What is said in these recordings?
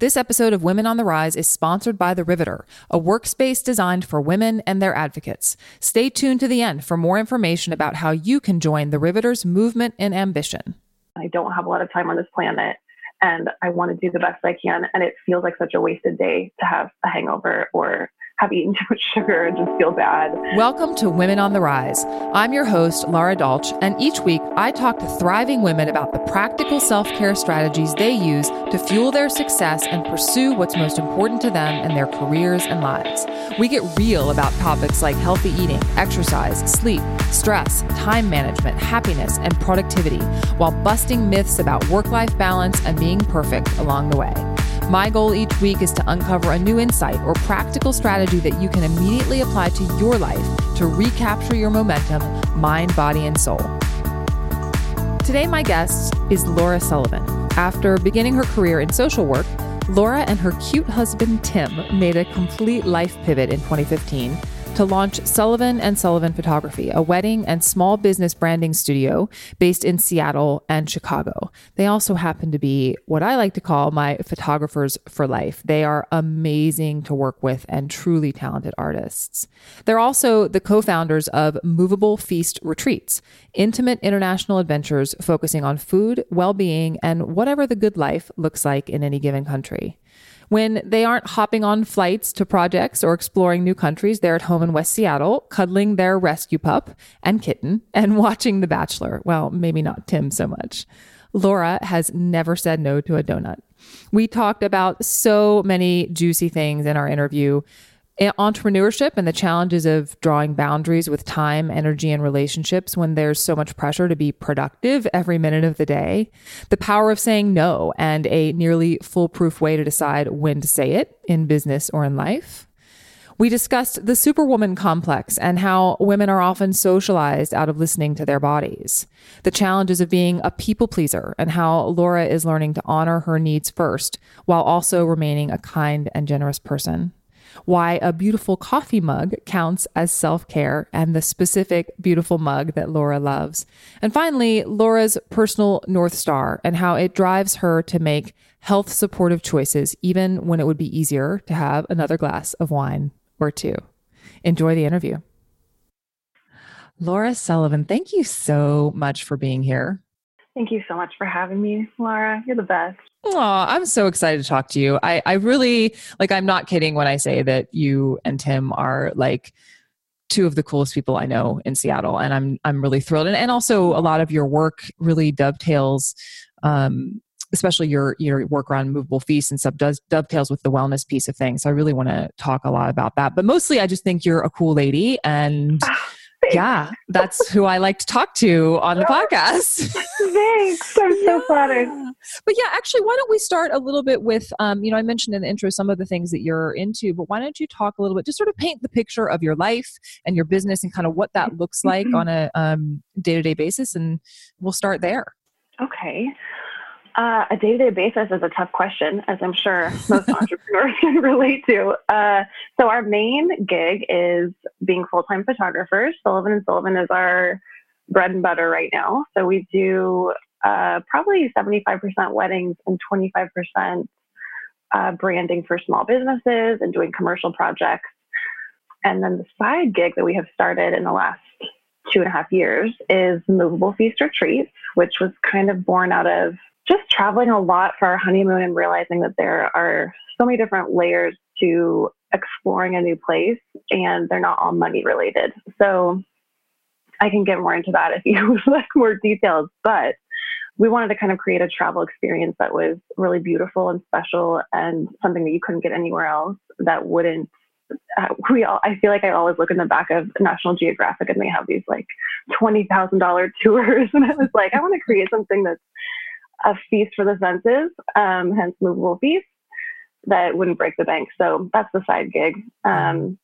This episode of Women on the Rise is sponsored by The Riveter, a workspace designed for women and their advocates. Stay tuned to the end for more information about how you can join The Riveter's movement and ambition. I don't have a lot of time on this planet and I want to do the best I can. And it feels like such a wasted day to have a hangover or have eaten too much sugar and just feel bad. Welcome to Women on the Rise. I'm your host, Lara Dolch, and each week I talk to thriving women about the practical self care strategies they use to fuel their success and pursue what's most important to them in their careers and lives. We get real about topics like healthy eating, exercise, sleep, stress, time management, happiness, and productivity, while busting myths about work life balance and being perfect along the way. My goal each week is to uncover a new insight or practical strategy that you can immediately apply to your life to recapture your momentum, mind, body, and soul. Today, my guest is Laura Sullivan. After beginning her career in social work, Laura and her cute husband Tim made a complete life pivot in 2015 to launch Sullivan and Sullivan Photography, a wedding and small business branding studio based in Seattle and Chicago. They also happen to be what I like to call my photographers for life. They are amazing to work with and truly talented artists. They're also the co-founders of Movable Feast Retreats, intimate international adventures focusing on food, well-being, and whatever the good life looks like in any given country. When they aren't hopping on flights to projects or exploring new countries, they're at home in West Seattle, cuddling their rescue pup and kitten and watching The Bachelor. Well, maybe not Tim so much. Laura has never said no to a donut. We talked about so many juicy things in our interview, entrepreneurship and the challenges of drawing boundaries with time, energy, and relationships when there's so much pressure to be productive every minute of the day, the power of saying no, and a nearly foolproof way to decide when to say it in business or in life. We discussed the superwoman complex and how women are often socialized out of listening to their bodies, the challenges of being a people pleaser, and how Laura is learning to honor her needs first while also remaining a kind and generous person why a beautiful coffee mug counts as self care and the specific beautiful mug that Laura loves. And finally, Laura's personal North Star and how it drives her to make health supportive choices, even when it would be easier to have another glass of wine or two. Enjoy the interview. Lara Sullivan, thank you so much for being here. Thank you so much for having me, Laura. You're the best. Oh, I'm so excited to talk to you. I, I really like I'm not kidding when I say that you and Tim are like two of the coolest people I know in Seattle. And I'm I'm really thrilled. And and also a lot of your work really dovetails um especially your your work around movable feasts and stuff does dovetails with the wellness piece of things. So I really want to talk a lot about that. But mostly I just think you're a cool lady and yeah, that's who I like to talk to on the podcast. Thanks. I'm yeah. so flattered. But yeah, actually, why don't we start a little bit with, um, you know, I mentioned in the intro some of the things that you're into, but why don't you talk a little bit, just sort of paint the picture of your life and your business and kind of what that looks like on a day to day basis, and we'll start there. Okay. Uh, a day-to-day basis is a tough question, as I'm sure most entrepreneurs can relate to. Uh, so our main gig is being full-time photographers. Sullivan and Sullivan is our bread and butter right now. So we do uh, probably 75% weddings and 25% uh, branding for small businesses and doing commercial projects. And then the side gig that we have started in the last two and a half years is movable feast retreats, which was kind of born out of just traveling a lot for our honeymoon and realizing that there are so many different layers to exploring a new place and they're not all money related. So I can get more into that if you would like more details, but we wanted to kind of create a travel experience that was really beautiful and special and something that you couldn't get anywhere else that wouldn't uh, we all, I feel like I always look in the back of National Geographic and they have these like $20,000 tours. And I was like, I want to create something that's a feast for the senses, um, hence movable feast that wouldn't break the bank. So that's the side gig. Um,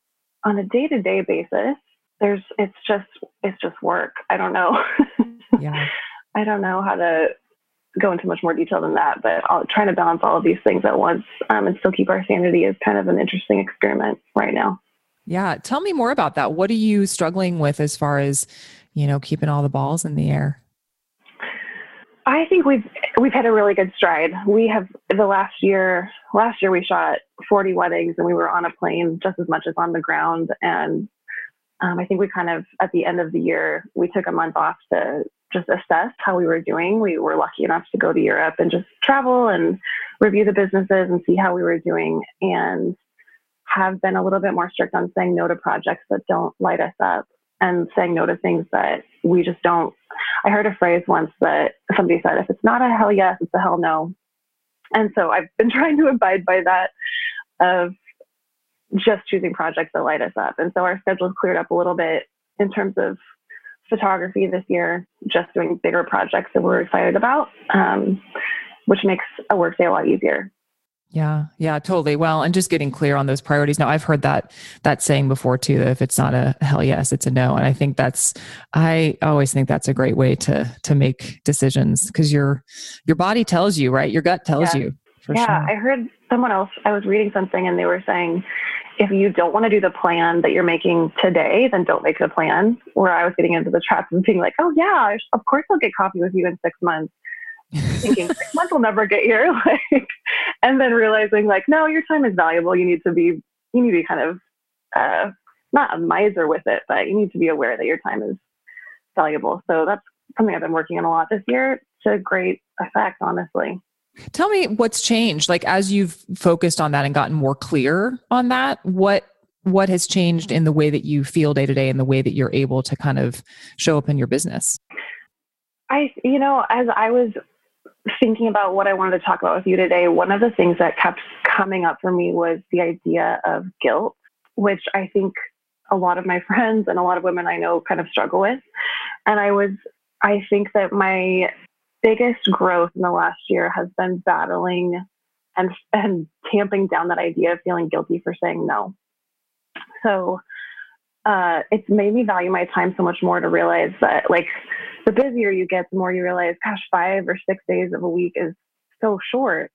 on a day to day basis, there's it's just it's just work. I don't know. yeah. I don't know how to go into much more detail than that, but I'll, trying to balance all of these things at once um, and still keep our sanity is kind of an interesting experiment right now. Yeah, tell me more about that. What are you struggling with as far as you know keeping all the balls in the air? I think we've we've had a really good stride. We have the last year. Last year we shot 40 weddings, and we were on a plane just as much as on the ground. And um, I think we kind of at the end of the year we took a month off to just assess how we were doing. We were lucky enough to go to Europe and just travel and review the businesses and see how we were doing, and have been a little bit more strict on saying no to projects that don't light us up and saying no to things that we just don't. I heard a phrase once that somebody said, if it's not a hell yes, it's a hell no. And so I've been trying to abide by that of just choosing projects that light us up. And so our schedule's cleared up a little bit in terms of photography this year, just doing bigger projects that we're excited about, um, which makes a workday a lot easier. Yeah, yeah, totally. Well, and just getting clear on those priorities. Now, I've heard that that saying before too. That if it's not a hell yes, it's a no. And I think that's I always think that's a great way to to make decisions because your your body tells you, right? Your gut tells yeah. you. yeah, sure. I heard someone else. I was reading something, and they were saying if you don't want to do the plan that you're making today, then don't make the plan. Where I was getting into the trap of being like, oh yeah, of course I'll get coffee with you in six months thinking six months will never get here like and then realizing like no your time is valuable. You need to be you need to be kind of uh, not a miser with it but you need to be aware that your time is valuable. So that's something i've been working on a lot this year. To great effect honestly. Tell me what's changed like as you've focused on that and gotten more clear on that what what has changed in the way that you feel day to day and the way that you're able to kind of show up in your business? I, you know, as I was thinking about what I wanted to talk about with you today, one of the things that kept coming up for me was the idea of guilt, which I think a lot of my friends and a lot of women I know kind of struggle with. And I was, I think that my biggest growth in the last year has been battling and, and tamping down that idea of feeling guilty for saying no. So uh, it's made me value my time so much more to realize that, like, the busier you get, the more you realize, gosh, five or six days of a week is so short.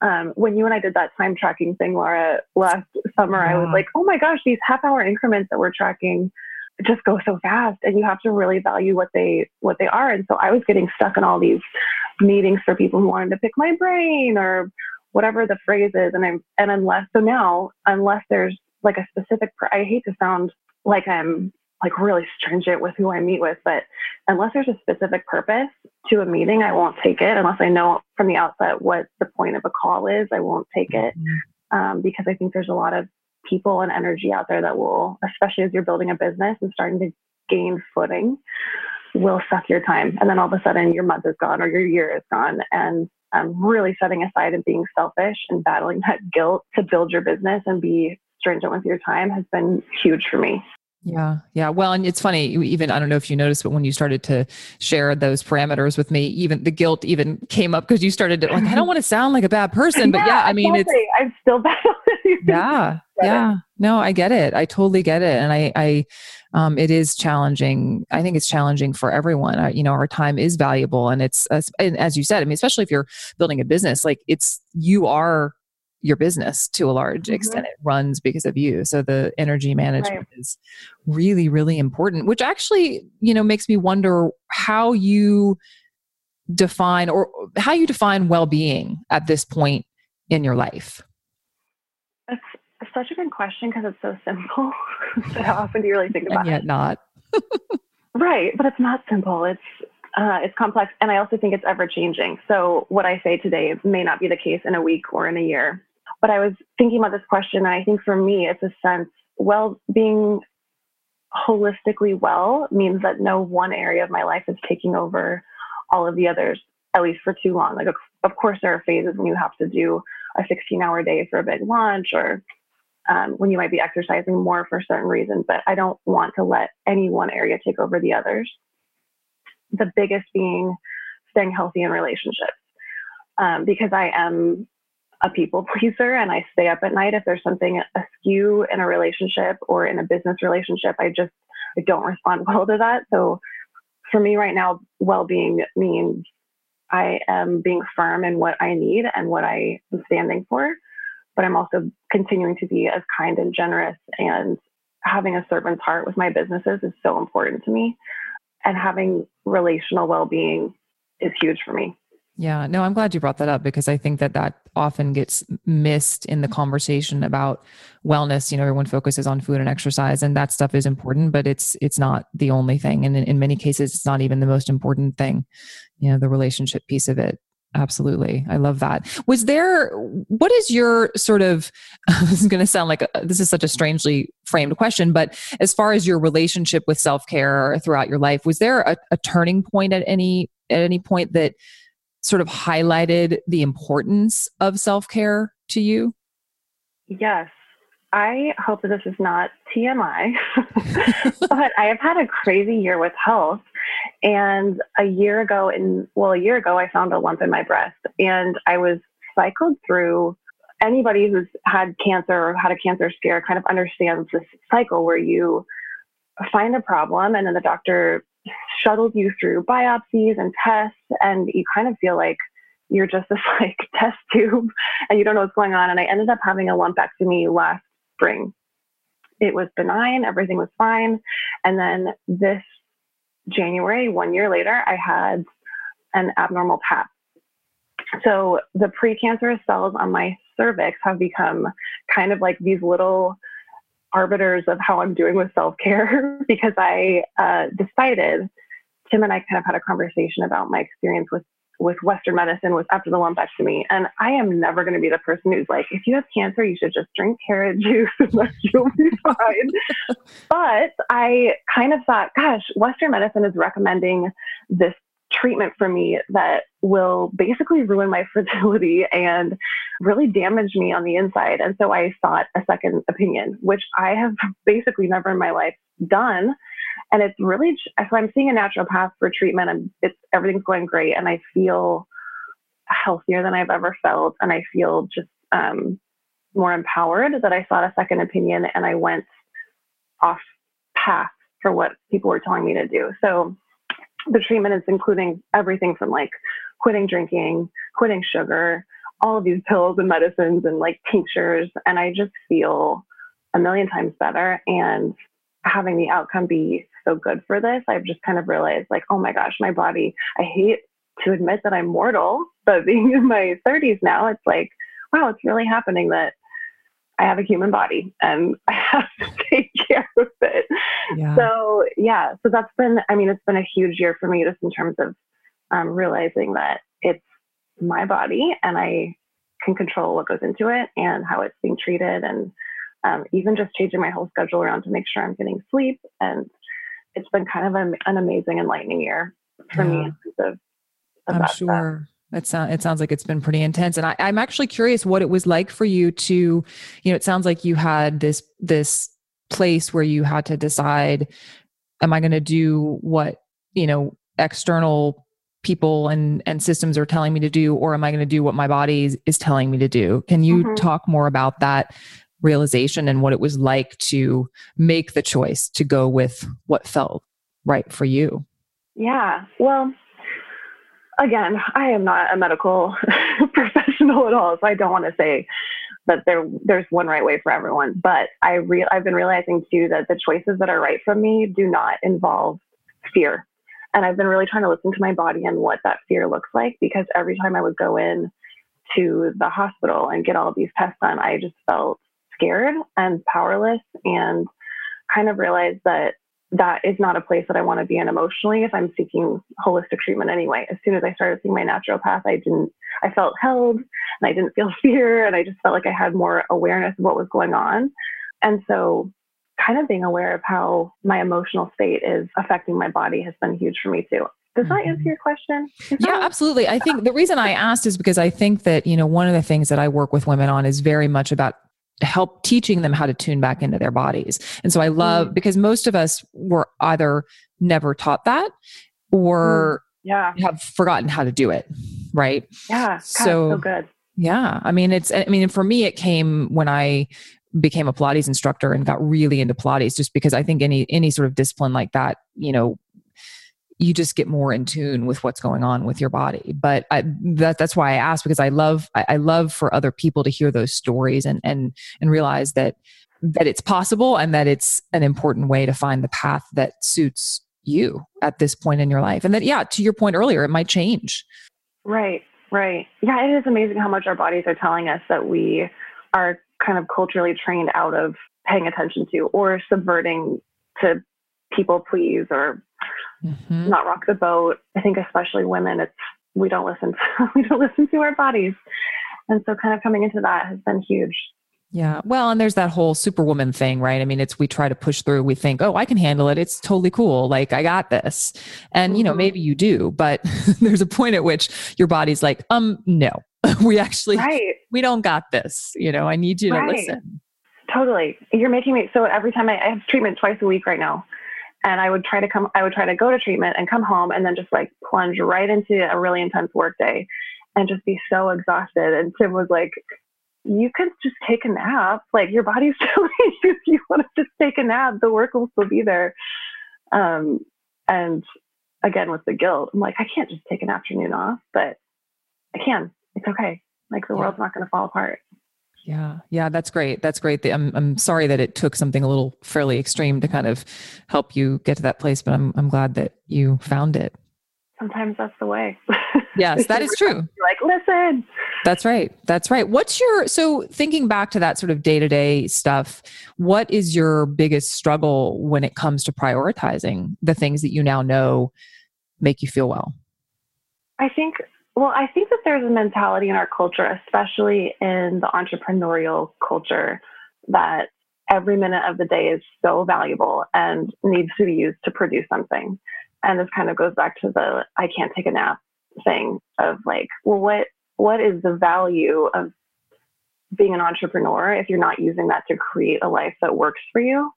Um, when you and I did that time tracking thing, Lara, last summer, yeah. I was like, oh my gosh, these half hour increments that we're tracking just go so fast and you have to really value what they what they are and so i was getting stuck in all these meetings for people who wanted to pick my brain or whatever the phrase is and i'm and unless so now unless there's like a specific i hate to sound like i'm like really stringent with who I meet with, but unless there's a specific purpose to a meeting, I won't take it. Unless I know from the outset what the point of a call is, I won't take it mm-hmm. um, because I think there's a lot of people and energy out there that will, especially as you're building a business and starting to gain footing, will suck your time. And then all of a sudden your month is gone or your year is gone. And um, really setting aside and being selfish and battling that guilt to build your business and be stringent with your time has been huge for me. Yeah. Yeah. Well, and it's funny, even, I don't know if you noticed, but when you started to share those parameters with me, even the guilt even came up because you started to like, I don't want to sound like a bad person, but yeah, yeah I mean, exactly. it's, I'm still bad. yeah. Yeah. No, I get it. I totally get it. And I, I, um, it is challenging. I think it's challenging for everyone. Uh, you know, our time is valuable and it's, uh, and as you said, I mean, especially if you're building a business, like it's, you are your business to a large mm-hmm. extent. It runs because of you. So the energy management right. is really really important which actually you know makes me wonder how you define or how you define well-being at this point in your life. That's such a good question because it's so simple how often do you really think about and yet it not. Right but it's not simple. It's uh, it's complex and i also think it's ever changing so what i say today may not be the case in a week or in a year but I was thinking about this question, and I think for me, it's a sense well, being holistically well means that no one area of my life is taking over all of the others, at least for too long. Like, of course, there are phases when you have to do a 16 hour day for a big lunch or um, when you might be exercising more for certain reasons, but I don't want to let any one area take over the others. The biggest being staying healthy in relationships. Um, because I am a people pleaser and I stay up at night if there's something askew in a relationship or in a business relationship. I just I don't respond well to that. So for me right now, well-being means I am being firm in what I need and what I am standing for, but I'm also continuing to be as kind and generous and having a servant's heart with my businesses is so important to me. And having relational well-being is huge for me. Yeah, no, I'm glad you brought that up because I think that that often gets missed in the conversation about wellness. You know, everyone focuses on food and exercise, and that stuff is important, but it's it's not the only thing, and in, in many cases, it's not even the most important thing. You know, the relationship piece of it. Absolutely, I love that. Was there? What is your sort of? this is going to sound like a, this is such a strangely framed question, but as far as your relationship with self care throughout your life, was there a, a turning point at any at any point that sort of highlighted the importance of self care to you? Yes. I hope that this is not TMI, but I have had a crazy year with health. And a year ago, in well, a year ago, I found a lump in my breast, and I was cycled through. Anybody who's had cancer or had a cancer scare kind of understands this cycle where you find a problem, and then the doctor shuttles you through biopsies and tests, and you kind of feel like you're just this like test tube and you don't know what's going on. And I ended up having a lumpectomy last spring. It was benign, everything was fine. And then this January, one year later, I had an abnormal pap. So the precancerous cells on my cervix have become kind of like these little arbiters of how I'm doing with self care because I uh, decided, Tim and I kind of had a conversation about my experience with with Western medicine was after the lumpectomy. And I am never going to be the person who's like, if you have cancer, you should just drink carrot juice and you'll be fine. but I kind of thought, gosh, Western medicine is recommending this treatment for me that will basically ruin my fertility and really damage me on the inside. And so I sought a second opinion, which I have basically never in my life done. And it's really, so I'm seeing a naturopath for treatment and it's, everything's going great. And I feel healthier than I've ever felt. And I feel just um, more empowered that I sought a second opinion and I went off path for what people were telling me to do. So the treatment is including everything from like quitting drinking, quitting sugar, all of these pills and medicines and like tinctures. And I just feel a million times better. And having the outcome be so good for this, I've just kind of realized like, oh my gosh, my body, I hate to admit that I'm mortal, but being in my 30s now, it's like, wow, it's really happening that I have a human body and I have to take care of it. Yeah. So yeah, so that's been, I mean, it's been a huge year for me just in terms of um, realizing that it's my body and I can control what goes into it and how it's being treated and um, even just changing my whole schedule around to make sure I'm getting sleep. And it's been kind of an, an amazing, enlightening year for yeah. me in terms of, of I'm sure. Stuff. It, sound, it sounds like it's been pretty intense. And I, I'm actually curious what it was like for you to, you know, it sounds like you had this, this place where you had to decide, am I going to do what, you know, external people and, and systems are telling me to do, or am I going to do what my body is, is telling me to do? Can you mm-hmm. talk more about that realization and what it was like to make the choice to go with what felt right for you? Yeah. Well, again, I am not a medical professional at all, so I don't want to say that there there's one right way for everyone. But I re- I've been realizing too that the choices that are right for me do not involve fear, and I've been really trying to listen to my body and what that fear looks like because every time I would go in to the hospital and get all these tests done, I just felt scared and powerless and kind of realized that that is not a place that I want to be in emotionally if I'm seeking holistic treatment anyway. As soon as I started seeing my naturopath, I didn't, I felt held and I didn't feel fear and I just felt like I had more awareness of what was going on. And so, kind of being aware of how my emotional state is affecting my body has been huge for me too. Does that answer mm-hmm. your question? yeah, absolutely. I think the reason I asked is because I think that, you know, one of the things that I work with women on is very much about help teaching them how to tune back into their bodies. And so I love mm. because most of us were either never taught that or mm. yeah. have forgotten how to do it. Right. Yeah. God, so, so good. Yeah. I mean, it's, I mean, for me, it came when I became a Pilates instructor and got really into Pilates just because I think any, any sort of discipline like that, you know, you just get more in tune with what's going on with your body. But I, that, that's why I asked because I love I, I love for other people to hear those stories and and and realize that that it's possible and that it's an important way to find the path that suits you at this point in your life. And that yeah, to your point earlier, it might change. Right, right. Yeah, it is amazing how much our bodies are telling us that we are kind of culturally trained out of paying attention to or subverting to people please or mm-hmm. not rock the boat. I think especially women, it's we don't listen to, we don't listen to our bodies. And so kind of coming into that has been huge. Yeah. Well, and there's that whole superwoman thing, right? I mean, it's we try to push through, we think, oh, I can handle it. It's totally cool. Like, I got this. And, mm-hmm. you know, mm-hmm. maybe you do, but there's a point at which your body's like, um, no, we actually, right. we don't got this. You know, I need you to listen. Totally. You're making me so every time I, I have treatment twice a week right now. And I would try to come, I would try to go to treatment and come home and then just like plunge right into a really intense work day and just be so exhausted. And Tim was like, you could just take a nap. Like your body's telling you if you want to just take a nap, the work will still be there. Um, and again, with the guilt, I'm like, I can't just take an afternoon off, but I can. It's okay. Like the yeah. world's not going to fall apart. Yeah, yeah, that's great. That's great. I'm I'm sorry that it took something a little fairly extreme to kind of help you get to that place, but I'm I'm glad that you found it. Sometimes that's the way. Yes, that is true. like, listen. That's right. That's right. What's your so thinking back to that sort of day-to-day stuff, what is your biggest struggle when it comes to prioritizing the things that you now know make you feel well? I think well, I think that there's a mentality in our culture, especially in the entrepreneurial culture, that every minute of the day is so valuable and needs to be used to produce something. And this kind of goes back to the I can't take a nap thing of like, well, what what is the value of being an entrepreneur if you're not using that to create a life that works for you?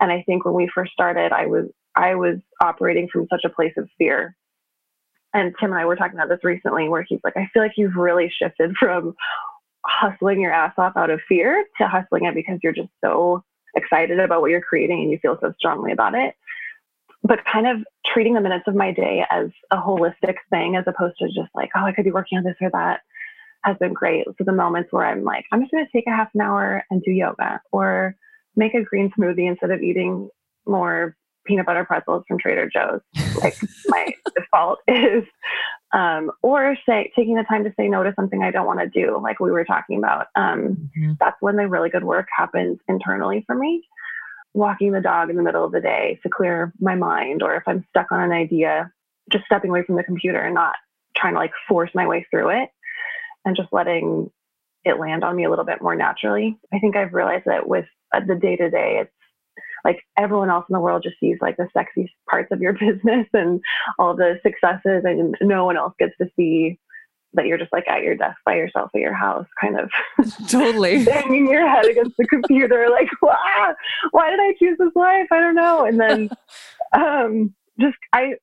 And I think when we first started, I was I was operating from such a place of fear. And Tim and I were talking about this recently where he's like, I feel like you've really shifted from hustling your ass off out of fear to hustling it because you're just so excited about what you're creating and you feel so strongly about it but kind of treating the minutes of my day as a holistic thing as opposed to just like, oh, I could be working on this or that has been great. So the moments where I'm like, I'm just going to take a half an hour and do yoga or make a green smoothie instead of eating more peanut butter pretzels from Trader Joe's. Like my default is, um, or say taking the time to say no to something I don't want to do, like we were talking about. Um, mm-hmm. That's when the really good work happens internally for me walking the dog in the middle of the day to clear my mind, or if I'm stuck on an idea, just stepping away from the computer and not trying to like force my way through it and just letting it land on me a little bit more naturally. I think I've realized that with uh, the day to day, it's like everyone else in the world just sees like the sexy parts of your business and all the successes, and no one else gets to see that you're just like at your desk by yourself at your house, kind of totally banging your head against the computer, like, wow, why did I choose this life? I don't know. And then, um, just I,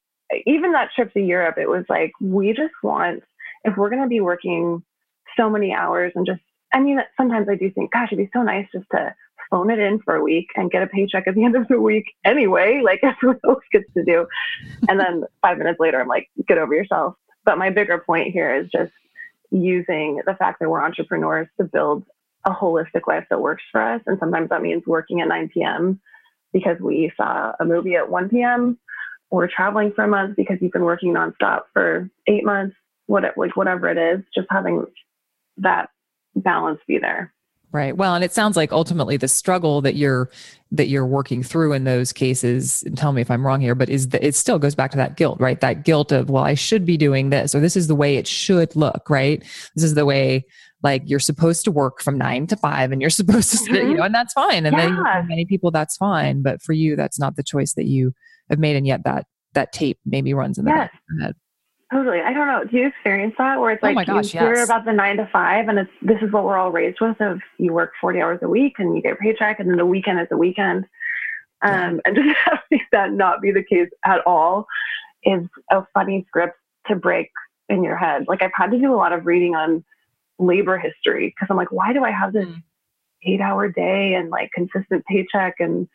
even that trip to Europe, it was like we just want if we're going to be working so many hours and just, I mean, sometimes I do think, gosh, it'd be so nice just to phone it in for a week and get a paycheck at the end of the week anyway, like everyone else gets to do. And then five minutes later, I'm like, get over yourself. But my bigger point here is just using the fact that we're entrepreneurs to build a holistic life that works for us. And sometimes that means working at 9 p.m. because we saw a movie at 1 p.m. or traveling for a month because you've been working nonstop for eight months, what like whatever it is, just having that balance be there. Right. Well, and it sounds like ultimately the struggle that you're that you're working through in those cases, and tell me if I'm wrong here, but is that it still goes back to that guilt, right? That guilt of, well, I should be doing this, or this is the way it should look, right? This is the way like you're supposed to work from nine to five and you're supposed to mm-hmm. you know, and that's fine. And yeah. then for many people that's fine. But for you, that's not the choice that you have made. And yet that that tape maybe runs in the yes. back of your head. Totally. I don't know. Do you experience that where it's oh like oh gosh, you hear yes. about the nine to five and it's this is what we're all raised with of you work 40 hours a week and you get a paycheck and then the weekend is the weekend. Um, and just having that not be the case at all is a funny script to break in your head. Like I've had to do a lot of reading on labor history because I'm like, why do I have this mm. eight hour day and like consistent paycheck and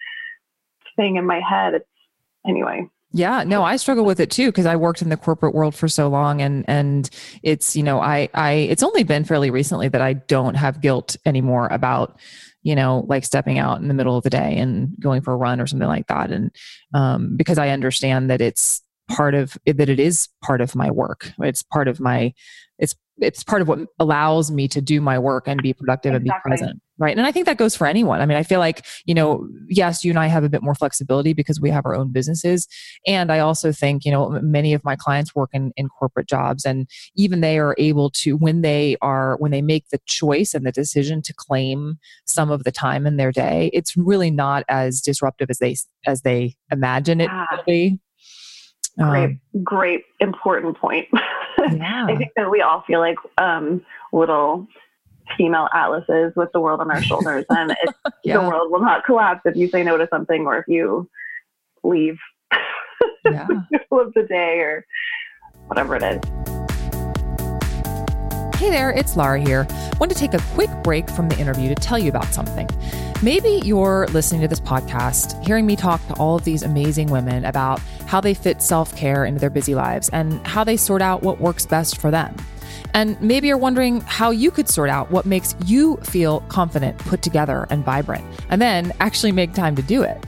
thing in my head? It's anyway. Yeah, no, I struggle with it too because I worked in the corporate world for so long and and it's, you know, I I it's only been fairly recently that I don't have guilt anymore about you know, like stepping out in the middle of the day and going for a run or something like that. And um, because I understand that it's part of that it is part of my work it's part of my it's it's part of what allows me to do my work and be productive exactly. and be present right. And i think that goes for anyone. I mean i feel like you know yes you and i have a bit more flexibility because we have our own businesses. And i also think you know many of my clients work in, in corporate jobs and even they are able to when they are when they make the choice and the decision to claim some of the time in their day it's really not as disruptive as they as they imagine it to be. Great um, great important point. Yeah. I think that we all feel like um, little female atlases with the world on our shoulders, and yeah. the world will not collapse if you say no to something or if you leave yeah. the middle of the day or whatever it is. Hey there, it's Lara here. Want to take a quick break from the interview to tell you about something. Maybe you're listening to this podcast, hearing me talk to all of these amazing women about how they fit self care into their busy lives and how they sort out what works best for them. And maybe you're wondering how you could sort out what makes you feel confident, put together, and vibrant, and then actually make time to do it.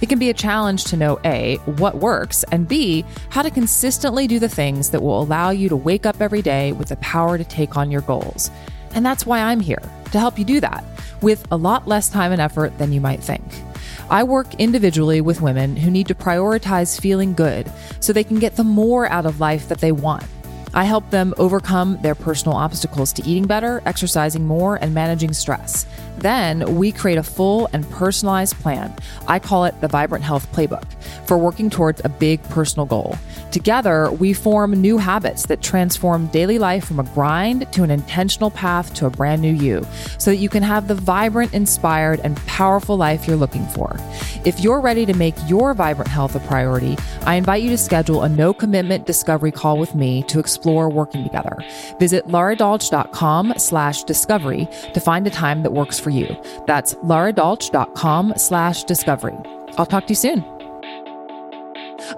It can be a challenge to know A, what works, and B, how to consistently do the things that will allow you to wake up every day with the power to take on your goals. And that's why I'm here, to help you do that with a lot less time and effort than you might think. I work individually with women who need to prioritize feeling good so they can get the more out of life that they want. I help them overcome their personal obstacles to eating better, exercising more, and managing stress. Then we create a full and personalized plan. I call it the Vibrant Health Playbook for working towards a big personal goal. Together, we form new habits that transform daily life from a grind to an intentional path to a brand new you so that you can have the vibrant, inspired, and powerful life you're looking for. If you're ready to make your vibrant health a priority, I invite you to schedule a no commitment discovery call with me to explore working together. Visit laradolch.com slash discovery to find a time that works for you. That's laradolch.com slash discovery. I'll talk to you soon.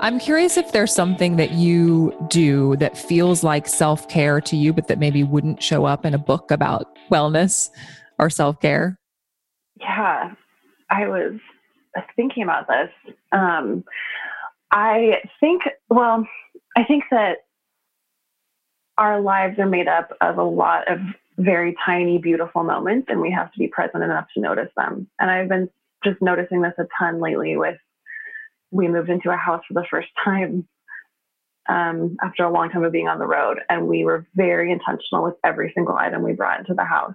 I'm curious if there's something that you do that feels like self care to you, but that maybe wouldn't show up in a book about wellness or self care. Yeah, I was thinking about this. Um, I think, well, I think that our lives are made up of a lot of very tiny, beautiful moments, and we have to be present enough to notice them. And I've been just noticing this a ton lately with we moved into a house for the first time um, after a long time of being on the road, and we were very intentional with every single item we brought into the house.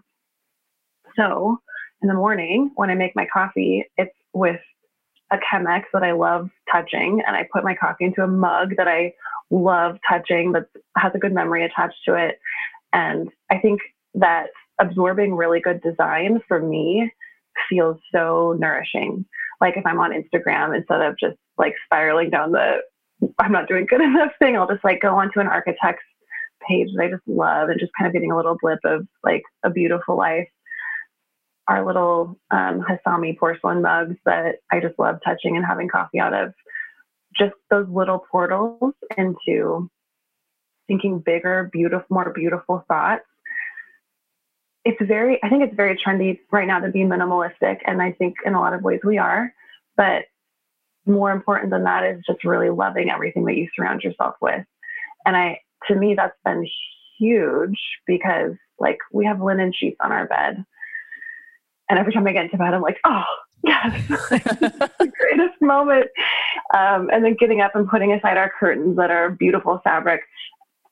So in the morning, when I make my coffee, it's with a Chemex that I love touching, and I put my coffee into a mug that I love touching that has a good memory attached to it. And I think that absorbing really good design for me feels so nourishing. Like if I'm on Instagram, instead of just like spiraling down the I'm not doing good enough thing, I'll just like go onto an architect's page that I just love and just kind of getting a little blip of like a beautiful life. Our little um, Hasami porcelain mugs that I just love touching and having coffee out of. Just those little portals into thinking bigger, beautiful, more beautiful thoughts. It's very i think it's very trendy right now to be minimalistic and i think in a lot of ways we are but more important than that is just really loving everything that you surround yourself with. And i to me that's been huge because like we have linen sheets on our bed. And every time i get into bed i'm like oh yes. The greatest moment. Um, and then getting up and putting aside our curtains that are beautiful fabric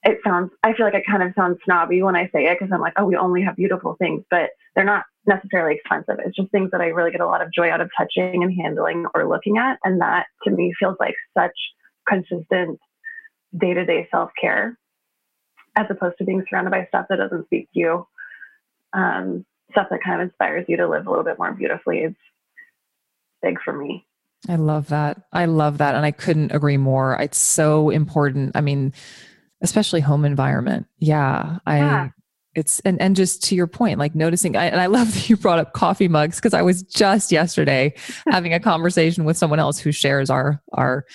it sounds i feel like it kind of sounds snobby when i say it because i'm like oh we only have beautiful things but they're not necessarily expensive. It's just things that i really get a lot of joy out of touching and handling or looking at and that to me feels like such consistent day-to-day self-care as opposed to being surrounded by stuff that doesn't speak to you. Um, stuff that kind of inspires you to live a little bit more beautifully. Is big for me I love that. I love that. And I couldn't agree more. It's so important. I mean, especially home environment. Yeah, I it's and and just to your point like noticing I, and i love that you brought up coffee mugs because i was just yesterday having a conversation with someone else who shares our our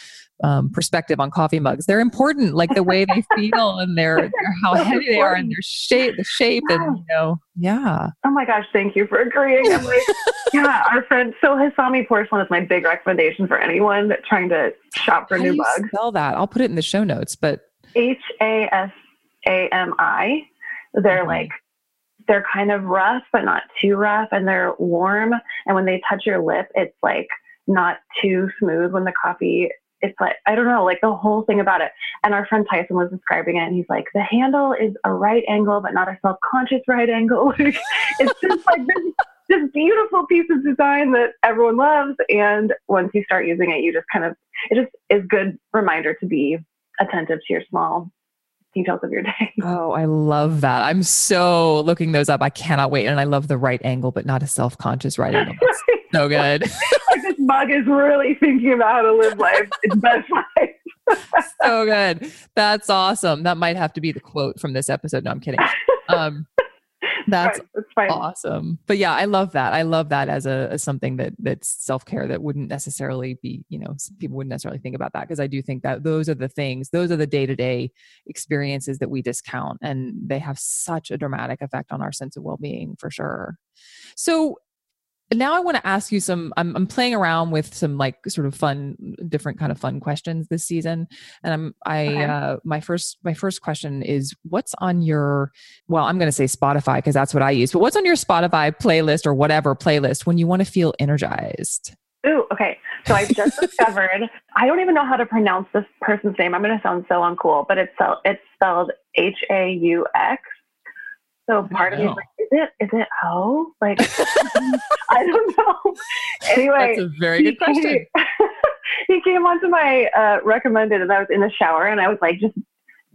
um, perspective on coffee mugs they're important like the way they feel and their, their how heavy they are and their shape the shape yeah. and you know yeah oh my gosh thank you for agreeing I'm like, yeah our friend so Hasami porcelain is my big recommendation for anyone trying to shop for how new mugs spell that i'll put it in the show notes but h-a-s-a-m-i they're mm-hmm. like they're kind of rough, but not too rough, and they're warm. And when they touch your lip, it's like not too smooth when the coffee. It's like I don't know, like the whole thing about it. And our friend Tyson was describing it, and he's like, the handle is a right angle, but not a self-conscious right angle. it's just like this this beautiful piece of design that everyone loves. And once you start using it, you just kind of it just is good reminder to be attentive to your small details of your day. Oh, I love that. I'm so looking those up. I cannot wait. And I love the right angle, but not a self conscious right angle. so good. Mug is really thinking about how to live life its best life. so good. That's awesome. That might have to be the quote from this episode. No, I'm kidding. Um, that's right, awesome. But yeah, I love that. I love that as a as something that that's self care that wouldn't necessarily be, you know, people wouldn't necessarily think about that because I do think that those are the things, those are the day to day experiences that we discount, and they have such a dramatic effect on our sense of well being for sure. So now I want to ask you some. I'm, I'm playing around with some like sort of fun, different kind of fun questions this season, and I'm I okay. uh, my first my first question is what's on your well I'm going to say Spotify because that's what I use, but what's on your Spotify playlist or whatever playlist when you want to feel energized? Ooh, okay. So I just discovered. I don't even know how to pronounce this person's name. I'm going to sound so uncool, but it's it's spelled H A U X so part of me is like, is it is it ho? Like I don't know. Anyway, that's a very good question. He came onto my uh, recommended, and I was in the shower, and I was like just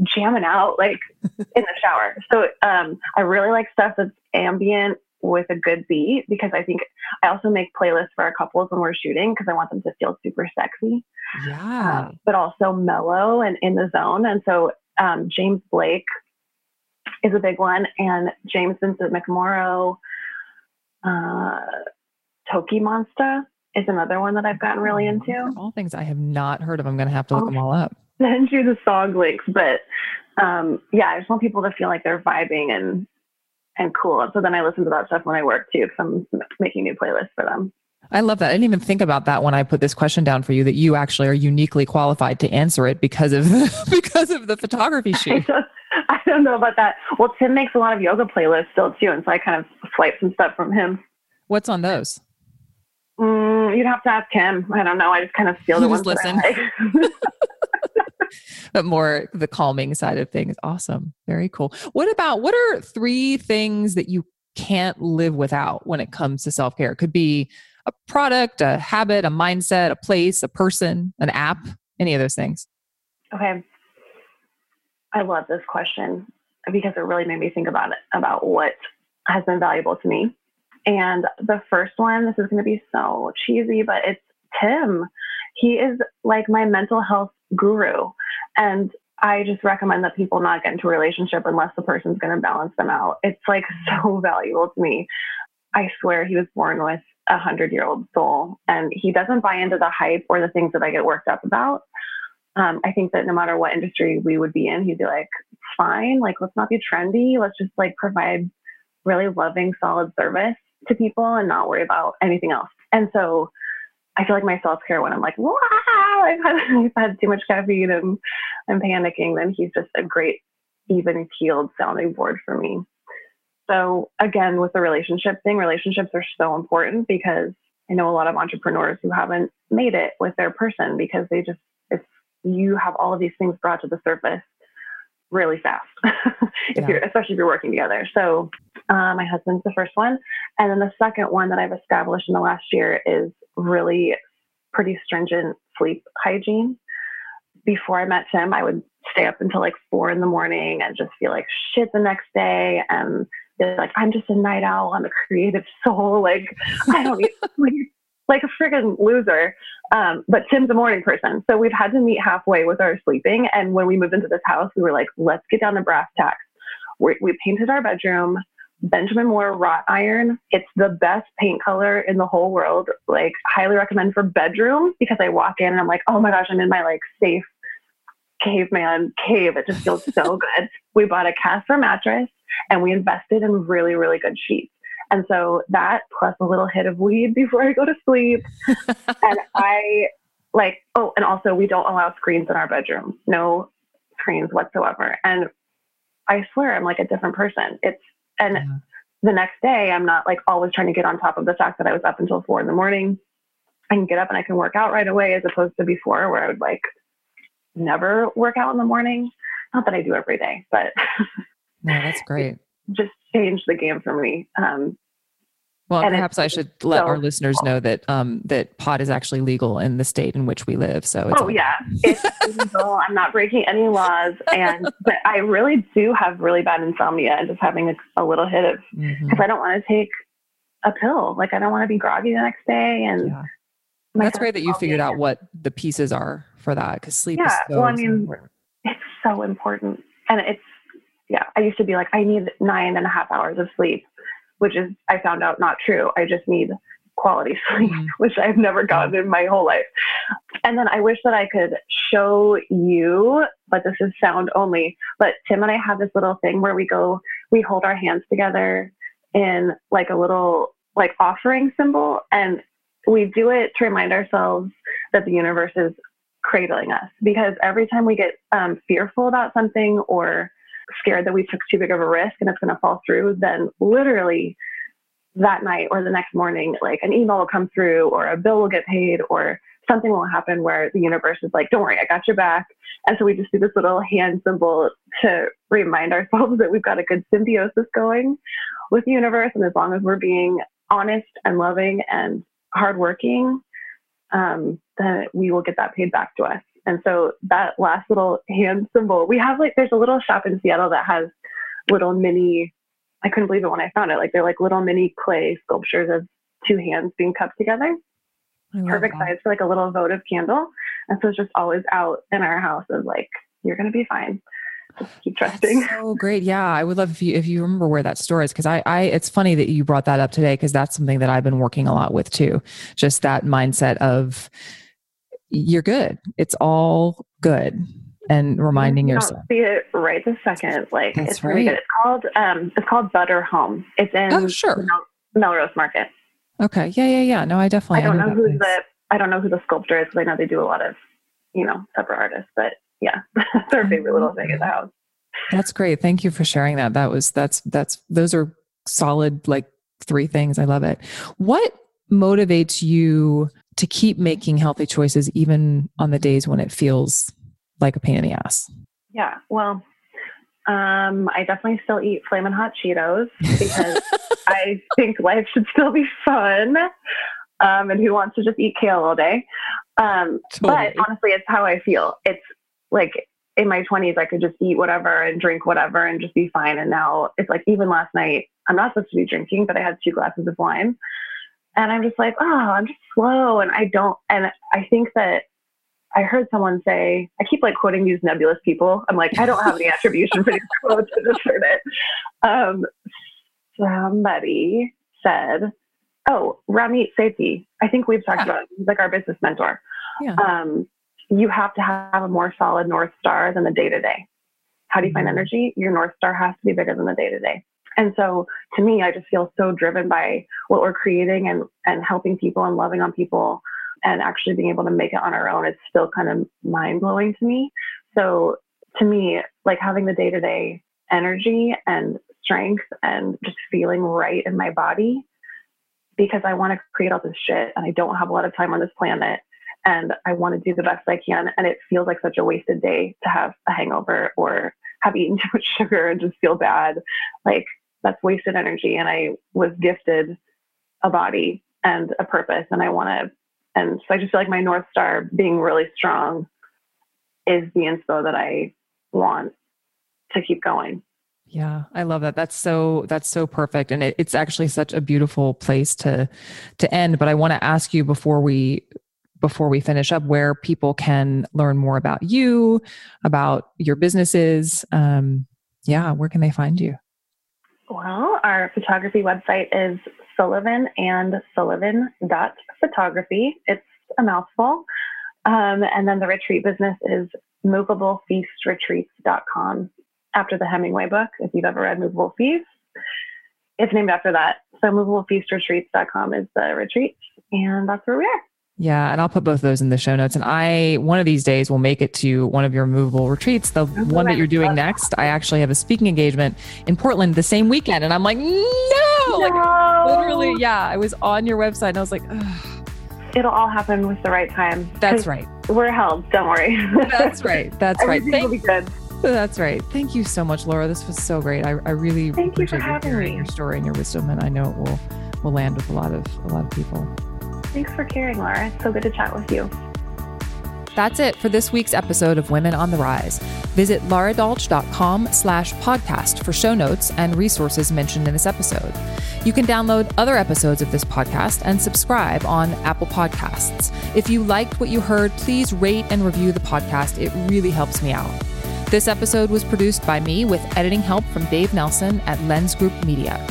jamming out like in the shower. So um, I really like stuff that's ambient with a good beat because I think I also make playlists for our couples when we're shooting because I want them to feel super sexy. Yeah. Um, but also mellow and in the zone. And so um, James Blake is a big one, and James Vincent McMorrow, uh, Tokimonsta is another one that I've gotten really into. All things I have not heard of. I'm going to have to look I'll them all up. Send you the song links, but um, yeah, I just want people to feel like they're vibing and and cool. So then I listen to that stuff when I work too, because I'm making new playlists for them. I love that. I didn't even think about that when I put this question down for you. That you actually are uniquely qualified to answer it because of because of the photography shoot. I don't know about that. Well, Tim makes a lot of yoga playlists still too, and so I kind of swipe some stuff from him. What's on those? Mm, you'd have to ask him. I don't know. I just kind of feel the ones listen. but more the calming side of things. Awesome. Very cool. What about what are three things that you can't live without when it comes to self care? It could be a product, a habit, a mindset, a place, a person, an app, any of those things. Okay. I love this question because it really made me think about it, about what has been valuable to me. And the first one, this is going to be so cheesy, but it's Tim. He is like my mental health guru. And I just recommend that people not get into a relationship unless the person's going to balance them out. It's like so valuable to me. I swear he was born with a hundred year old soul and he doesn't buy into the hype or the things that I get worked up about um, I think that no matter what industry we would be in, he'd be like, fine, like, let's not be trendy. Let's just like provide really loving, solid service to people and not worry about anything else. And so I feel like my self care when I'm like, wow, I've had, I've had too much caffeine and I'm panicking, then he's just a great, even keeled sounding board for me. So again, with the relationship thing, relationships are so important because I know a lot of entrepreneurs who haven't made it with their person because they just it's, you have all of these things brought to the surface really fast if yeah. you're especially if you're working together. So uh, my husband's the first one. And then the second one that i've established in the last year is really pretty stringent sleep hygiene. Before i met him, i would stay up until like four in the morning and just feel like shit the next day. And like i'm just a night owl i'm a creative soul like i don't need sleep like a friggin' loser. Um, but Tim's a morning person. So we've had to meet halfway with our sleeping. And when we moved into this house, we were like, let's get down to brass tacks. we, we painted our bedroom. Benjamin Moore wrought iron. It's the best paint color in the whole world. Like, highly recommend for bedrooms because I walk in and I'm like, oh my gosh, I'm in my like safe caveman cave. It just feels so good. We bought a Casper mattress and we invested in really, really good sheets. And so that plus a little hit of weed before I go to sleep. and I like, oh, and also we don't allow screens in our bedroom. No screens whatsoever. And I swear I'm like a different person. It's, and yeah. the next day I'm not like always trying to get on top of the fact that I was up until four in the morning. I can get up and I can work out right away as opposed to before where I would like never work out in the morning. Not that I do every day, but no, that's great. just changed the game for me. Um, well, and perhaps I should let so our listeners know that um, that pot is actually legal in the state in which we live. So, oh yeah, it's legal. I'm not breaking any laws, and but I really do have really bad insomnia, and just having a, a little hit of because mm-hmm. I don't want to take a pill. Like I don't want to be groggy the next day, and yeah. that's great that you figured out what the pieces are for that because sleep. Yeah, so well, I mean, important. So important, and it's yeah. I used to be like, I need nine and a half hours of sleep which is I found out not true. I just need quality sleep, mm-hmm. which I've never gotten in my whole life. And then I wish that I could show you, but this is sound only. But Tim and I have this little thing where we go, we hold our hands together in like a little like offering symbol. And we do it to remind ourselves that the universe is cradling us because every time we get um, fearful about something or scared that we took too big of a risk and it's going to fall through, then literally that night or the next morning, like an email will come through or a bill will get paid or something will happen where the universe is like, don't worry, I got your back. And so we just do this little hand symbol to remind ourselves that we've got a good symbiosis going with the universe. And as long as we're being honest and loving and hardworking, um, then we will get that paid back to us. And so that last little hand symbol, we have like, there's a little shop in Seattle that has little mini, I couldn't believe it when I found it. Like they're like little mini clay sculptures of two hands being cupped together. Perfect that. size for like a little votive candle. And so it's just always out in our house of like, you're going to be fine. Keep trusting. That's so great. Yeah. I would love if you, if you remember where that store is. Cause I, I, it's funny that you brought that up today. Cause that's something that I've been working a lot with too. Just that mindset of, you're good. It's all good. And reminding you yourself. See it right this second. Like That's it's right. really good. It's called um it's called Butter Home. It's in oh, sure. Mel- Melrose Market. Okay. Yeah, yeah, yeah. No, I definitely I don't know who the I don't know who the sculptor is because I know they do a lot of, you know, separate artists, but yeah, that's our favorite little thing in the house. That's great. Thank you for sharing that. That was that's that's those are solid like three things. I love it. What motivates you to keep making healthy choices even on the days when it feels like a pain in the ass? Yeah, well, um, I definitely still eat flaming hot Cheetos because I think life should still be fun. Um, and who wants to just eat kale all day? Um, totally. But honestly, it's how I feel. It's like in my 20s, I could just eat whatever and drink whatever and just be fine. And now it's like, even last night, I'm not supposed to be drinking, but I had two glasses of wine. And I'm just like, oh, I'm just slow. And I don't, and I think that I heard someone say, I keep like quoting these nebulous people. I'm like, I don't have any attribution for these quotes. I just heard it. Um, somebody said, oh, Ramit Sethi. I think we've talked yeah. about him. He's like our business mentor. Yeah. Um, you have to have a more solid North Star than the day to day. How do you find mm-hmm. energy? Your North Star has to be bigger than the day to day. And so to me, I just feel so driven by what we're creating and, and helping people and loving on people and actually being able to make it on our own. is still kind of mind blowing to me. So to me, like having the day to day energy and strength and just feeling right in my body because I want to create all this shit and I don't have a lot of time on this planet and I want to do the best I can. And it feels like such a wasted day to have a hangover or have eaten too much sugar and just feel bad. Like that's wasted energy. And I was gifted a body and a purpose, and I want to. And so I just feel like my North Star being really strong is the inspo that I want to keep going. Yeah, I love that. That's so that's so perfect, and it, it's actually such a beautiful place to to end. But I want to ask you before we before we finish up where people can learn more about you, about your businesses, um, yeah, where can they find you? Well, our photography website is Sullivan and Sullivan dot photography. It's a mouthful. Um, and then the retreat business is movablefeastretreats.com after the Hemingway book. If you've ever read Movable Feast, it's named after that. So movablefeastretreats.com is the retreat, and that's where we are. Yeah, and I'll put both of those in the show notes. And I, one of these days, will make it to one of your movable retreats. The one that you're doing next, I actually have a speaking engagement in Portland the same weekend, and I'm like, no, no. like literally, yeah. I was on your website, and I was like, Ugh. it'll all happen with the right time. That's right. We're held. Don't worry. That's right. That's right. Thank, will be good. That's right. Thank you so much, Lara. This was so great. I, I really Thank appreciate you, you hearing me. your story and your wisdom, and I know it will will land with a lot of a lot of people. Thanks for caring, Lara. It's so good to chat with you. That's it for this week's episode of Women on the Rise. Visit laradolch.com slash podcast for show notes and resources mentioned in this episode. You can download other episodes of this podcast and subscribe on Apple Podcasts. If you liked what you heard, please rate and review the podcast. It really helps me out. This episode was produced by me with editing help from Dave Nelson at Lens Group Media.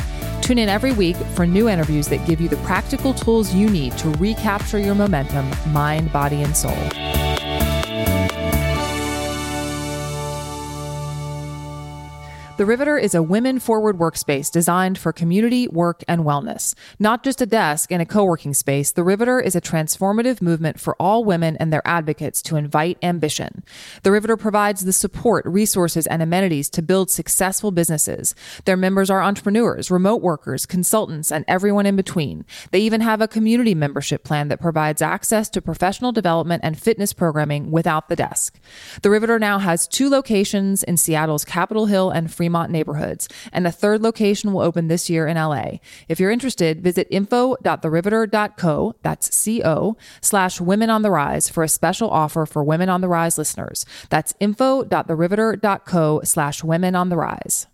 Tune in every week for new interviews that give you the practical tools you need to recapture your momentum, mind, body, and soul. The Riveter is a women forward workspace designed for community, work, and wellness. Not just a desk and a co working space, The Riveter is a transformative movement for all women and their advocates to invite ambition. The Riveter provides the support, resources, and amenities to build successful businesses. Their members are entrepreneurs, remote workers, consultants, and everyone in between. They even have a community membership plan that provides access to professional development and fitness programming without the desk. The Riveter now has two locations in Seattle's Capitol Hill and Fremont neighborhoods, and a third location will open this year in LA. If you're interested, visit info.theriveter.co, that's C-O, slash women on the rise for a special offer for Women on the Rise listeners. That's info.theriveter.co slash women on the rise.